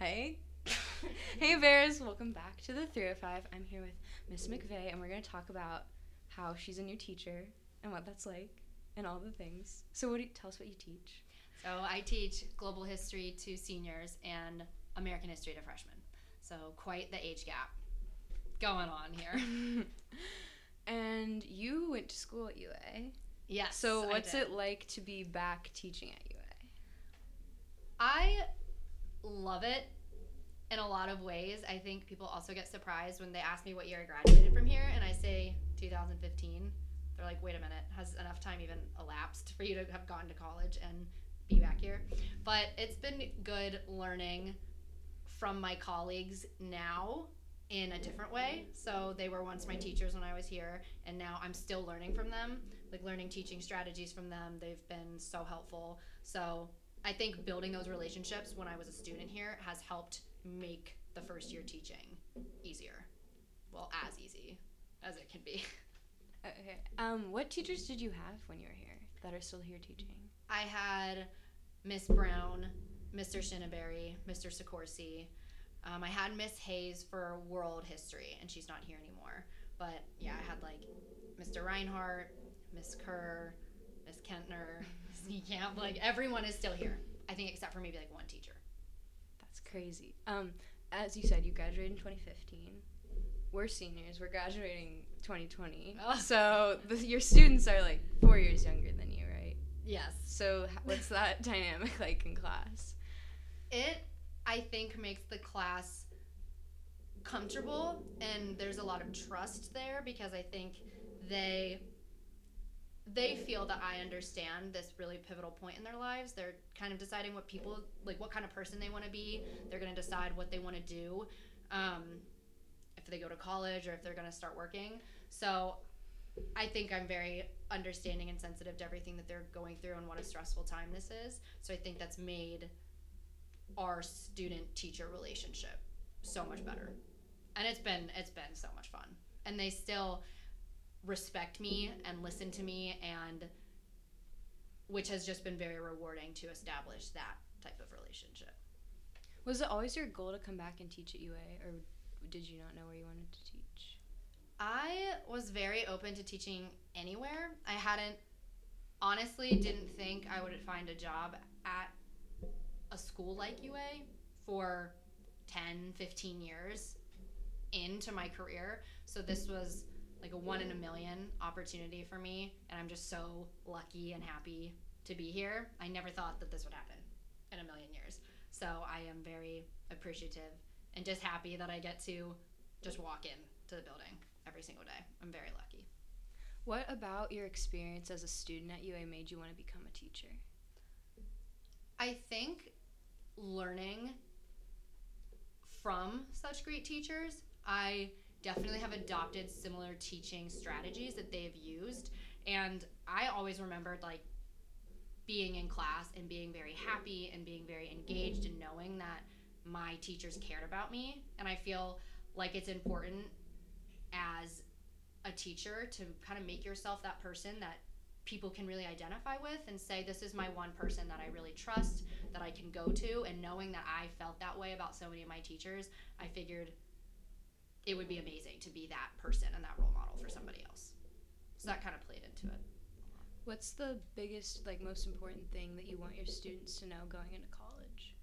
Hey. hey Bears, welcome back to the 305. I'm here with Miss McVey and we're going to talk about how she's a new teacher and what that's like and all the things. So what do you, tell us what you teach? So I teach global history to seniors and American history to freshmen. So quite the age gap going on here. and you went to school at UA. Yes. So what's it like to be back teaching at UA? I love it in a lot of ways. I think people also get surprised when they ask me what year I graduated from here and I say 2015. They're like, wait a minute, has enough time even elapsed for you to have gone to college and be back here? But it's been good learning from my colleagues now in a different way. So they were once my teachers when I was here, and now I'm still learning from them, like learning teaching strategies from them. They've been so helpful. So I think building those relationships when I was a student here has helped make the first year teaching easier. Well, as easy as it can be. Okay. Um, what teachers did you have when you were here that are still here teaching? I had Miss Brown, Mr. Shinneberry, Mr. Sikorsky. Um, I had Miss Hayes for world history, and she's not here anymore. But yeah, I had like Mr. Reinhardt, Miss Kerr, Miss Kentner, Miss Camp. Like everyone is still here. I think except for maybe like one teacher. That's crazy. Um, as you said, you graduated in 2015. We're seniors. We're graduating 2020. Oh. So the, your students are like four years younger than you, right? Yes. So what's that dynamic like in class? It, I think, makes the class comfortable and there's a lot of trust there because I think they they feel that I understand this really pivotal point in their lives. They're kind of deciding what people like what kind of person they want to be. They're going to decide what they want to do. Um, if they go to college or if they're going to start working. So I think I'm very understanding and sensitive to everything that they're going through and what a stressful time this is. So I think that's made our student teacher relationship so much better. And it's been it's been so much fun. And they still respect me mm-hmm. and listen to me and which has just been very rewarding to establish that type of relationship. Was it always your goal to come back and teach at UA, or did you not know where you wanted to teach? I was very open to teaching anywhere. I hadn't honestly didn't think I would find a job at a school like UA for 10, 15 years into my career. So this was like a one in a million opportunity for me and I'm just so lucky and happy to be here. I never thought that this would happen in a million years. So I am very appreciative and just happy that I get to just walk in to the building every single day. I'm very lucky. What about your experience as a student at UA made you want to become a teacher? I think learning from such great teachers, I definitely have adopted similar teaching strategies that they've used. And I always remembered like being in class and being very happy and being very engaged and knowing that my teachers cared about me. And I feel like it's important as a teacher to kind of make yourself that person that people can really identify with and say this is my one person that I really trust that I can go to and knowing that I felt that way about so many of my teachers I figured it would be amazing to be that person and that role model for somebody else so that kind of played into it What's the biggest, like, most important thing that you want your students to know going into college?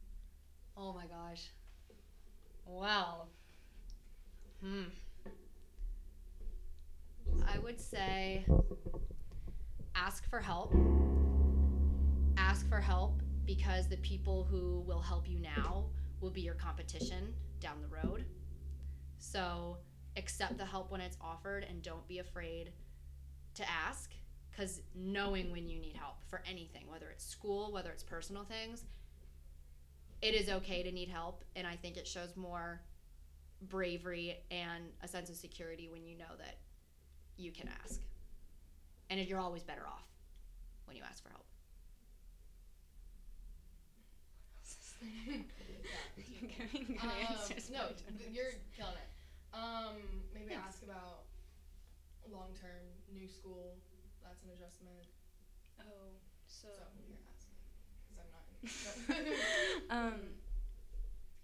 oh my gosh well hmm I would say ask for help. Ask for help because the people who will help you now will be your competition down the road. So accept the help when it's offered and don't be afraid to ask because knowing when you need help for anything, whether it's school, whether it's personal things, it is okay to need help. And I think it shows more bravery and a sense of security when you know that you can ask. And you're always better off when you ask for help. You're giving good Um, answers. no, but I don't th- you're killing it. Um, maybe ask about long term new school. That's an adjustment. Oh, so So here, ask me, because I'm not. In, um,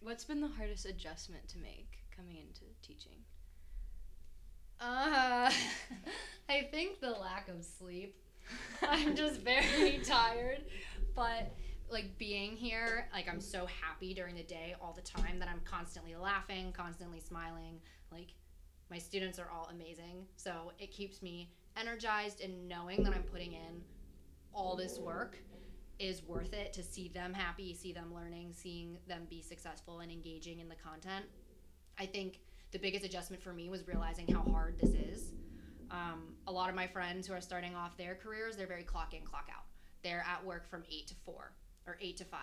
What's been the hardest adjustment to make coming into teaching? Uh, I think the lack of sleep. I'm just very tired, but like being here, like I'm so happy during the day all the time that I'm constantly laughing, constantly smiling. Like my students are all amazing, so it keeps me energized and knowing that I'm putting in all this work is worth it to see them happy, see them learning, seeing them be successful and engaging in the content. I think the biggest adjustment for me was realizing how hard this is. Um, a lot of my friends who are starting off their careers, they're very clock in, clock out. They're at work from 8 to 4 or 8 to 5,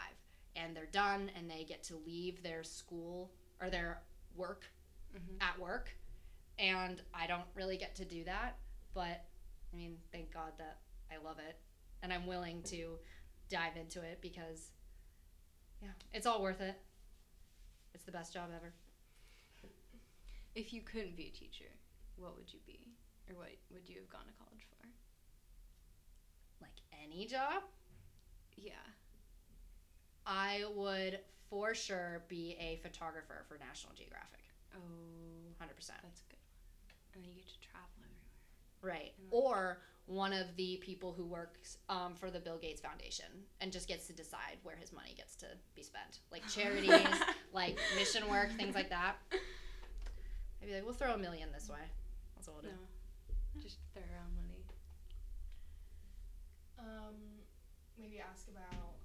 and they're done and they get to leave their school or their work Mhm. at work. And I don't really get to do that, but I mean, thank God that I love it and I'm willing to dive into it because, yeah, it's all worth it. It's the best job ever. If you couldn't be a teacher, what would you be? Or what would you have gone to college for? Like any job, Yeah. I would for sure be a photographer for National Geographic. Oh, 100%. that's a good one. And then you get to travel everywhere. Right. Or one of the people who works um, for the Bill Gates Foundation and just gets to decide where his money gets to be spent. Like charities, like mission work, things like that. I'd be like, we'll throw a million this way. That's what we'll do. No. Just throw around money. Um, maybe ask about m-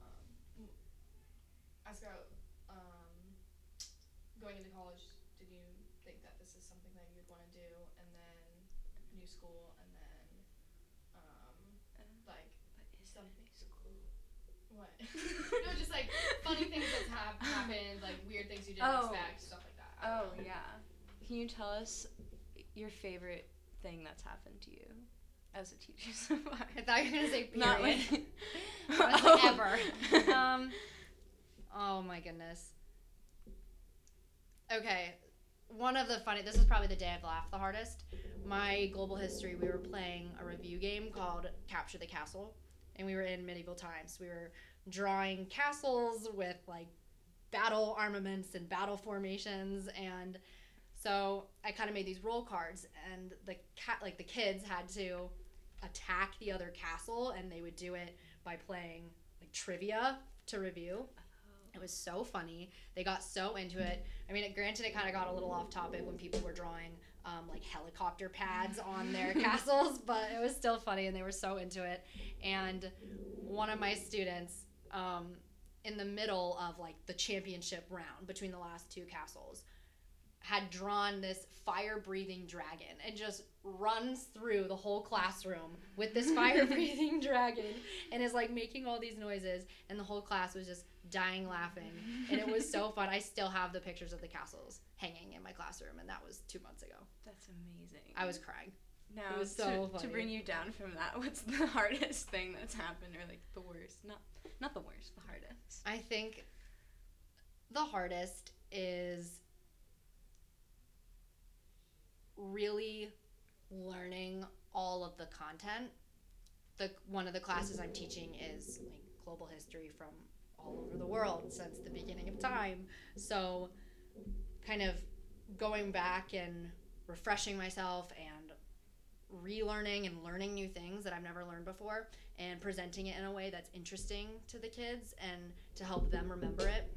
ask about um, going into college. Did you think that this is something that you would want to do, and then new school, and then um, Uh, like What is Some- in a school? what? no, just like funny things that's hap- happened, like weird things you didn't Oh. expect, stuff like that. I Oh, don't know. yeah. Can you tell us your favorite thing that's happened to you as a teacher so far? I thought you were gonna say period. Not like I was like, ever. um, oh my goodness. Okay, one of the funny. This is probably the day I've laughed the hardest. My global history. We were playing a review game called Capture the Castle, and we were in medieval times. We were drawing castles with like battle armaments and battle formations and so I kind of made these roll cards and the cat like the kids had to attack the other castle and they would do it by playing like trivia to review. It was so funny. They got so into it. I mean, it, granted, it kind of got a little off topic when people were drawing um, like helicopter pads on their castles, but it was still funny and they were so into it. And one of my students, um, in the middle of like the championship round between the last two castles, had drawn this fire breathing dragon and just runs through the whole classroom with this fire breathing dragon and is like making all these noises and the whole class was just dying laughing and it was so fun i still have the pictures of the castles hanging in my classroom and that was two months ago That's amazing. i was crying now was to, so to bring you down from that. What's the hardest thing that's happened, or like the worst? Not not the worst, the hardest. i think the hardest is really learning all of the content the one of the classes i'm teaching is like global history from all over the world since the beginning of time so kind of going back and refreshing myself and relearning and learning new things that I've never learned before and presenting it in a way that's interesting to the kids and to help them remember it.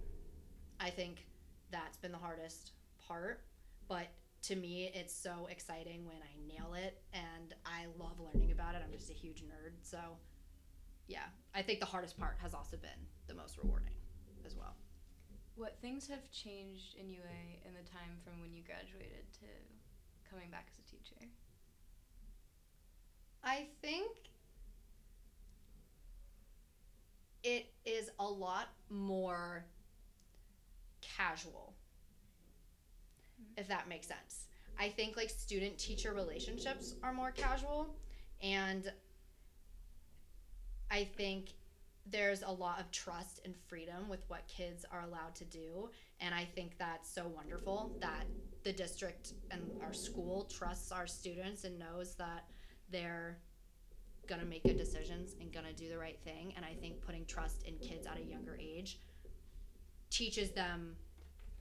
I think that's been the hardest part, but to me it's so exciting when I nail it and I love learning about it. I'm just a huge nerd. So yeah, I think the hardest part has also been the most rewarding as well. What things have changed in UA in the time from when you graduated to coming back as a teacher? I think it is a lot more casual, if that makes sense. I think like student teacher relationships are more casual, and I think there's a lot of trust and freedom with what kids are allowed to do. And I think that's so wonderful that the district and our school trusts our students and knows that they're gonna make good decisions and gonna do the right thing. And I think putting trust in kids at a younger age teaches them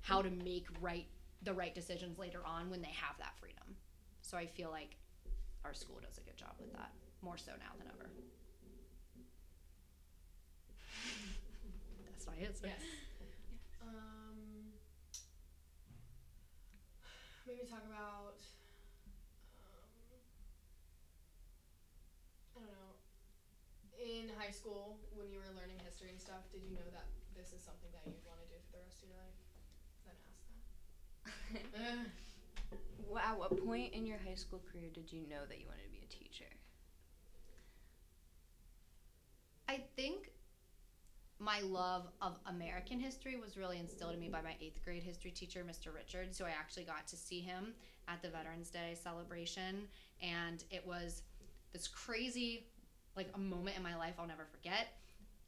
how to make right the right decisions later on when they have that freedom. So I feel like our school does a good job with that, more so now than ever. That's my answer. Yes. Um, maybe talk about. Um, I don't know. In high school, when you were learning history and stuff, did you know that this is something that you'd want to do for the rest of your life? Then ask. At what point in your high school career did you know that you wanted to be a teacher? I think my love of American history was really instilled in me by my eighth grade history teacher, Mr. Richard. So I actually got to see him at the Veterans Day celebration, and it was this crazy, like a moment in my life I'll never forget.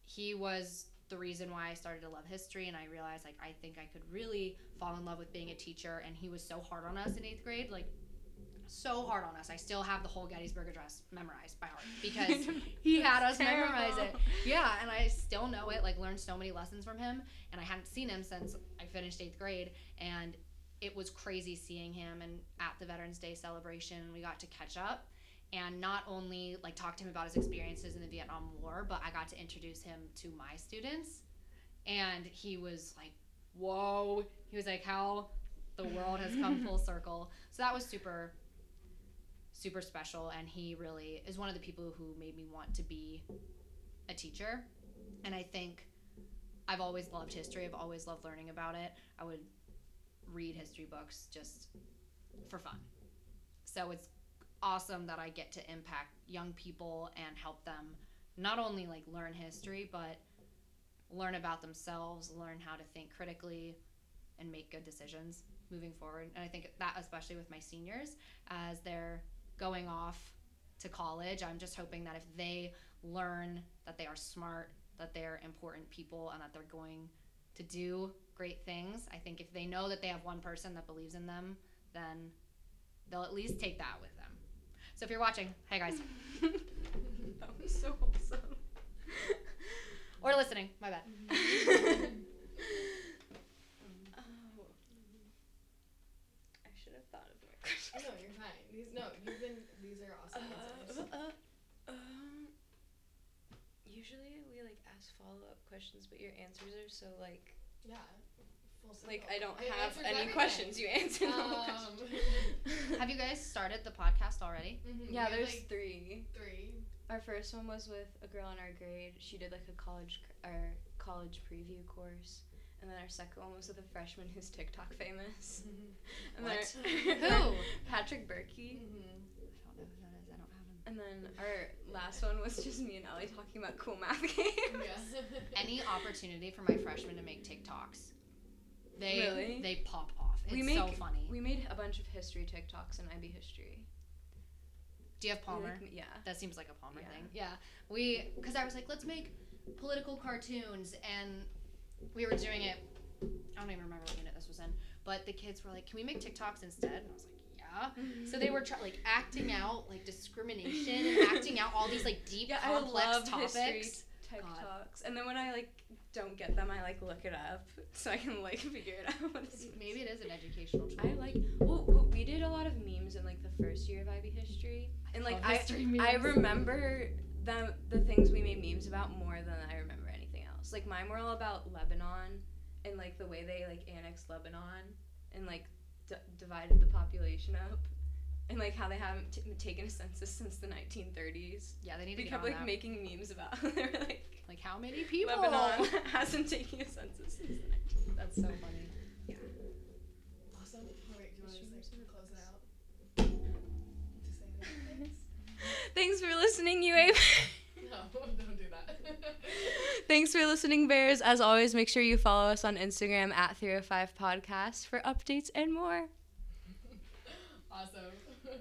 He was the reason why I started to love history, and I realized like I think I could really fall in love with being a teacher. And he was so hard on us in eighth grade, like so hard on us. I still have the whole Gettysburg Address memorized by heart because he had us memorize it. Yeah, and I still know it. Like learned so many lessons from him, and I hadn't seen him since I finished eighth grade, and it was crazy seeing him and at the Veterans Day celebration. We got to catch up, and not only like talk to him about his experiences in the Vietnam War, but I got to introduce him to my students, and he was like, "Whoa!" He was like, "How the world has come full circle." So that was super super special. And he really is one of the people who made me want to be a teacher. And i think i've always loved history. I've always loved learning about it. I would read history books just for fun. So it's awesome that i get to impact young people and help them not only like learn history but learn about themselves learn how to think critically and make good decisions moving forward and i think that especially with my seniors as they're going off to college. I'm just hoping that if they learn that they are smart, that they're important people, and that they're going to do great things, I think if they know that they have one person that believes in them, then they'll at least take that with them. So if you're watching, hey guys, that was so wholesome. or listening, my bad. Oh. I should have thought of more questions. no, you're fine. These no, you've been. These are awesome answers. Uh, uh, um, usually we like ask follow up questions, but your answers are so like Yeah. Full like circle. I don't It have any everything. questions. You answered all the Um, questions. Have you guys started the podcast already? Mm-hmm. yeah, have, there's like, three. three. Our first one was with a girl in our grade. She did like a college cr- our college preview course. And then our second one was with a freshman who's TikTok famous. And then What? Who? Patrick Berkey. Mhm. I don't know who that is. I don't have him. And then our last one was just me and Ellie talking about cool math games. Yeah. Any opportunity for my freshman to make TikToks, they Really? they pop off. It's We so funny. We made a bunch of history TikToks in IB history. Do you have Palmer? like, yeah. That seems like a Palmer Yeah. thing. Yeah. We, because I was like, let's make political cartoons, and we were doing it. I don't even remember what unit this was in, but the kids were like, "Can we make TikToks instead?" And I was like, "Yeah." So they were try- like acting out like discrimination and acting out all these like deep, Yeah, complex topics. TikToks. And then when I like don't get them, I like look it up so I can like figure it out. what it's Maybe it is an educational tool. I like well, we did a lot of memes in like the first year of IB history, and like I I memes. remember the the things we made memes about more than I remember anything else. Like mine were all about Lebanon and like the way they like annexed Lebanon and like d- divided the population up. And like how they haven't t- taken a census since the 1930s. Yeah, they need to We get kept on like that. making memes about. they were like Like how many people? Lebanon hasn't taken a census since the 1930s. That's so funny. Yeah. Awesome. Wait, do you want to Streamers just like and close it out? Just say. Thanks for listening, UA. No, don't do that. Thanks for listening, Bears. As always, make sure you follow us on Instagram at 305 Podcast for updates and more. awesome.